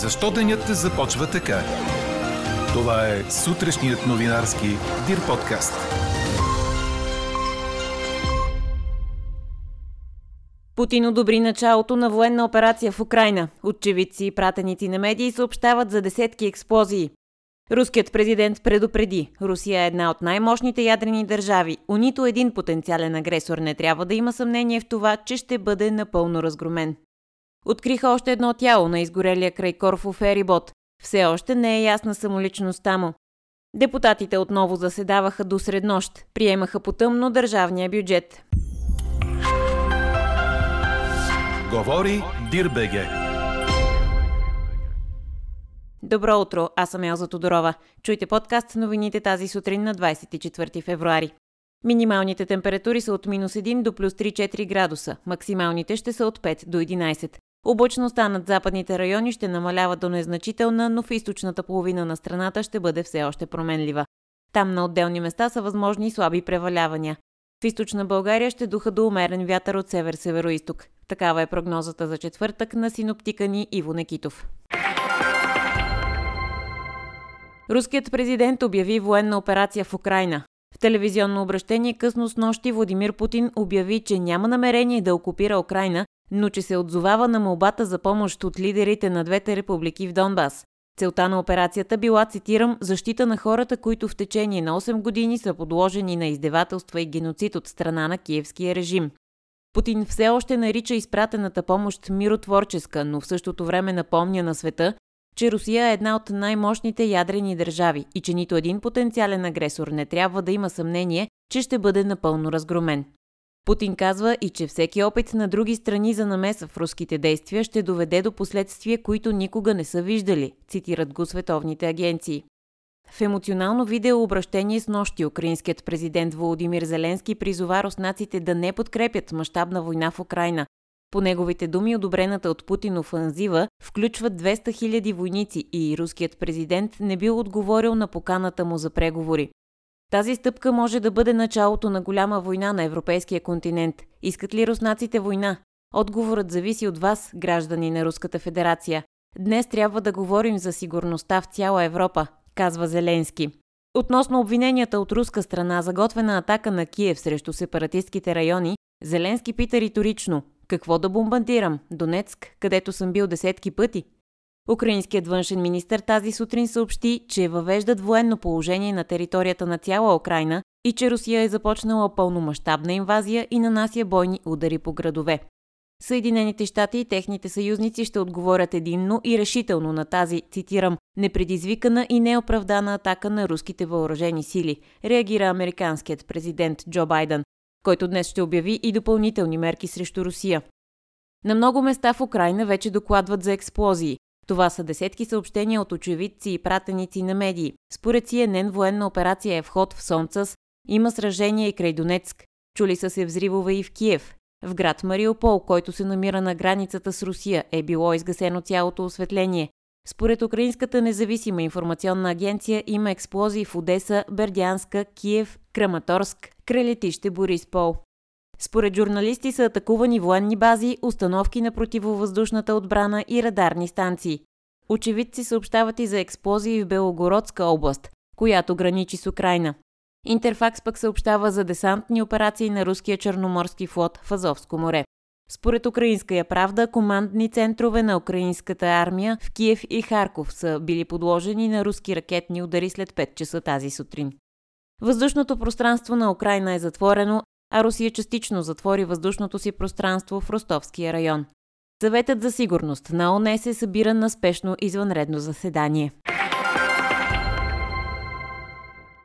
Защо денят започва така? Това е сутрешният новинарски Дир подкаст. Путин одобри началото на военна операция в Украина. Очевидци и пратеници на медии съобщават за десетки експлозии. Руският президент предупреди, Русия е една от най-мощните ядрени държави. У нито един потенциален агресор не трябва да има съмнение в това, че ще бъде напълно разгромен. Откриха още едно тяло на изгорелия край Корфу Ферибот. Все още не е ясна самоличността му. Депутатите отново заседаваха до среднощ, приемаха потъмно държавния бюджет. Говори Дирбеге. Добро утро, аз съм Елза Тодорова. Чуйте подкаст новините тази сутрин на 24 февруари. Минималните температури са от минус 1 до плюс 3-4 градуса, максималните ще са от 5 до 11. Облачността над западните райони ще намалява до незначителна, но в източната половина на страната ще бъде все още променлива. Там на отделни места са възможни слаби превалявания. В източна България ще духа до умерен вятър от север-североисток. Такава е прогнозата за четвъртък на синоптика ни Иво Некитов. Руският президент обяви военна операция в Украина. В телевизионно обращение късно с нощи Владимир Путин обяви, че няма намерение да окупира Украина, но че се отзовава на молбата за помощ от лидерите на двете републики в Донбас. Целта на операцията била, цитирам, защита на хората, които в течение на 8 години са подложени на издевателства и геноцид от страна на киевския режим. Путин все още нарича изпратената помощ миротворческа, но в същото време напомня на света, че Русия е една от най-мощните ядрени държави и че нито един потенциален агресор не трябва да има съмнение, че ще бъде напълно разгромен. Путин казва и че всеки опит на други страни за намеса в руските действия ще доведе до последствия, които никога не са виждали, цитират го световните агенции. В емоционално видеообращение с нощи украинският президент Володимир Зеленски призова руснаците да не подкрепят мащабна война в Украина. По неговите думи, одобрената от Путин офанзива включва 200 000 войници и руският президент не бил отговорил на поканата му за преговори. Тази стъпка може да бъде началото на голяма война на европейския континент. Искат ли руснаците война? Отговорът зависи от вас, граждани на Руската федерация. Днес трябва да говорим за сигурността в цяла Европа, казва Зеленски. Относно обвиненията от руска страна за готвена атака на Киев срещу сепаратистските райони, Зеленски пита риторично «Какво да бомбардирам? Донецк, където съм бил десетки пъти?» Украинският външен министр тази сутрин съобщи, че въвеждат военно положение на територията на цяла Украина и че Русия е започнала пълномащабна инвазия и нанася бойни удари по градове. Съединените щати и техните съюзници ще отговорят единно и решително на тази, цитирам, непредизвикана и неоправдана атака на руските въоръжени сили, реагира американският президент Джо Байден, който днес ще обяви и допълнителни мерки срещу Русия. На много места в Украина вече докладват за експлозии. Това са десетки съобщения от очевидци и пратеници на медии. Според CNN военна операция е вход в Сонцас, има сражение и край Донецк. Чули са се взривове и в Киев. В град Мариупол, който се намира на границата с Русия, е било изгасено цялото осветление. Според Украинската независима информационна агенция има експлозии в Одеса, Бердянска, Киев, Краматорск, кралетище Бориспол. Според журналисти са атакувани военни бази, установки на противовъздушната отбрана и радарни станции. Очевидци съобщават и за експлозии в Белогородска област, която граничи с Украина. Интерфакс пък съобщава за десантни операции на руския черноморски флот в Азовско море. Според Украинска я правда, командни центрове на украинската армия в Киев и Харков са били подложени на руски ракетни удари след 5 часа тази сутрин. Въздушното пространство на Украина е затворено, а Русия частично затвори въздушното си пространство в Ростовския район. Съветът за сигурност на ОНЕ се събира на спешно извънредно заседание.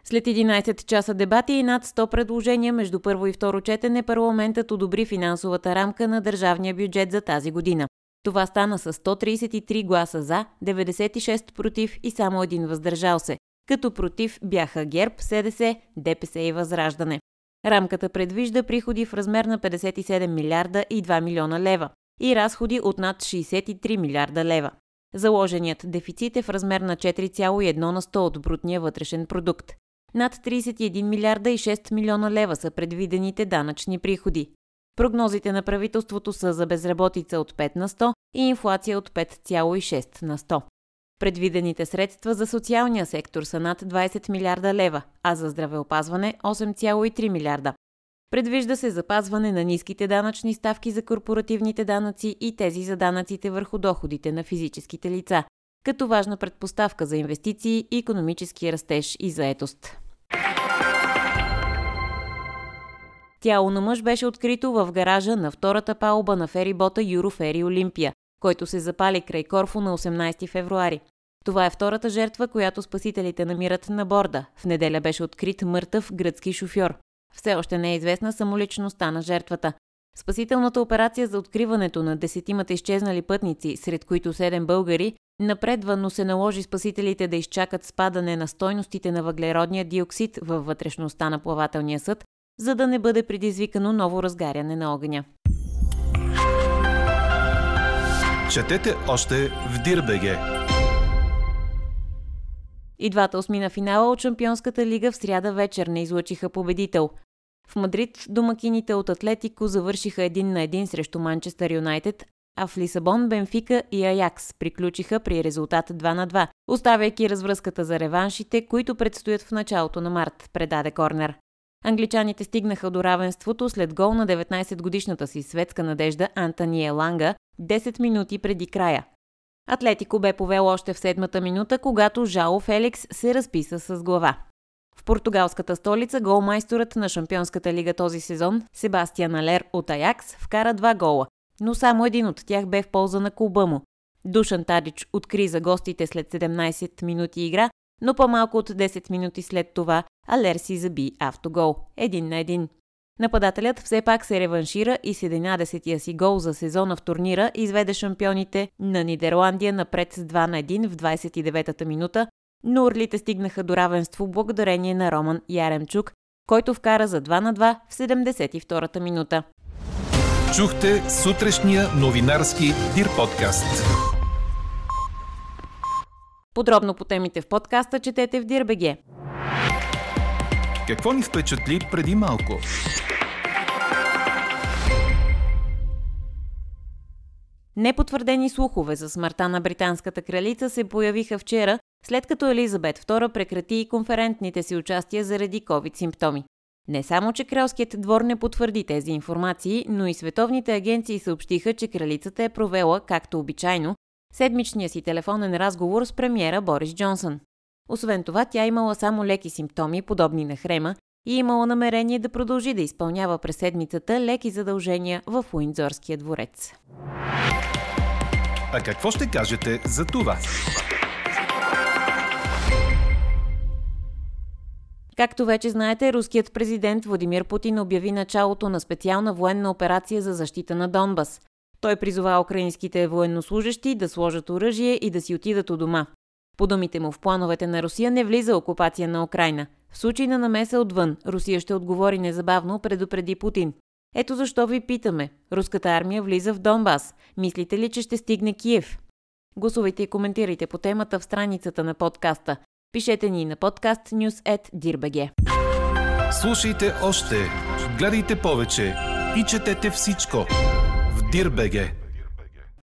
След 11 часа дебати и над 100 предложения между първо и второ четене парламентът одобри финансовата рамка на държавния бюджет за тази година. Това стана с 133 гласа за, 96 против и само един въздържал се, като против бяха ГЕРБ, СДС, ДПС и Възраждане. Рамката предвижда приходи в размер на 57 милиарда и 2 милиона лева и разходи от над 63 милиарда лева. Заложеният дефицит е в размер на 4,1 на 100 от брутния вътрешен продукт. Над 31 милиарда и 6 милиона лева са предвидените данъчни приходи. Прогнозите на правителството са за безработица от 5 на 100 и инфлация от 5,6 на 100. Предвидените средства за социалния сектор са над 20 милиарда лева, а за здравеопазване 8,3 милиарда. Предвижда се запазване на ниските данъчни ставки за корпоративните данъци и тези за данъците върху доходите на физическите лица, като важна предпоставка за инвестиции, економически растеж и заетост. Тяло на мъж беше открито в гаража на втората палуба на ферибота Юрофери Олимпия, който се запали край Корфу на 18 февруари. Това е втората жертва, която спасителите намират на борда. В неделя беше открит мъртъв гръцки шофьор. Все още не е известна самоличността на жертвата. Спасителната операция за откриването на десетимата изчезнали пътници, сред които седем българи, напредва, но се наложи спасителите да изчакат спадане на стойностите на въглеродния диоксид във вътрешността на плавателния съд, за да не бъде предизвикано ново разгаряне на огъня. Четете още в Дирбеге. И двата осмина финала от Шампионската лига в сряда вечер не излъчиха победител. В Мадрид домакините от Атлетико завършиха един на един срещу Манчестър Юнайтед, а в Лисабон, Бенфика и Аякс приключиха при резултат 2 на 2, оставяйки развръзката за реваншите, които предстоят в началото на март, предаде Корнер. Англичаните стигнаха до равенството след гол на 19-годишната си светска надежда Антония Ланга 10 минути преди края. Атлетико бе повел още в седмата минута, когато Жао Феликс се разписа с глава. В португалската столица голмайсторът на Шампионската лига този сезон, Себастиан Алер от Аякс, вкара два гола, но само един от тях бе в полза на клуба му. Душан Тадич откри за гостите след 17 минути игра, но по-малко от 10 минути след това Алер си заби автогол. Един на един. Нападателят все пак се реваншира и с 11-тия си гол за сезона в турнира изведе шампионите на Нидерландия напред с 2 на 1 в 29-та минута, но орлите стигнаха до равенство благодарение на Роман Яремчук, който вкара за 2 на 2 в 72-та минута. Чухте сутрешния новинарски Дир подкаст. Подробно по темите в подкаста четете в Дирбеге. Какво ни впечатли преди малко? Непотвърдени слухове за смъртта на британската кралица се появиха вчера, след като Елизабет II прекрати и конферентните си участия заради COVID-симптоми. Не само, че кралският двор не потвърди тези информации, но и световните агенции съобщиха, че кралицата е провела, както обичайно, седмичния си телефонен разговор с премиера Борис Джонсън. Освен това, тя имала само леки симптоми, подобни на хрема, и имала намерение да продължи да изпълнява през седмицата леки задължения в Уиндзорския дворец. А какво ще кажете за това? Както вече знаете, руският президент Владимир Путин обяви началото на специална военна операция за защита на Донбас. Той призова украинските военнослужащи да сложат оръжие и да си отидат у дома. По думите му в плановете на Русия не влиза окупация на Украина. В случай на намеса отвън, Русия ще отговори незабавно, предупреди Путин. Ето защо ви питаме. Руската армия влиза в Донбас. Мислите ли, че ще стигне Киев? Гласувайте и коментирайте по темата в страницата на подкаста. Пишете ни на подкаст news@dirbg. Слушайте още, гледайте повече и четете всичко в Дирбеге.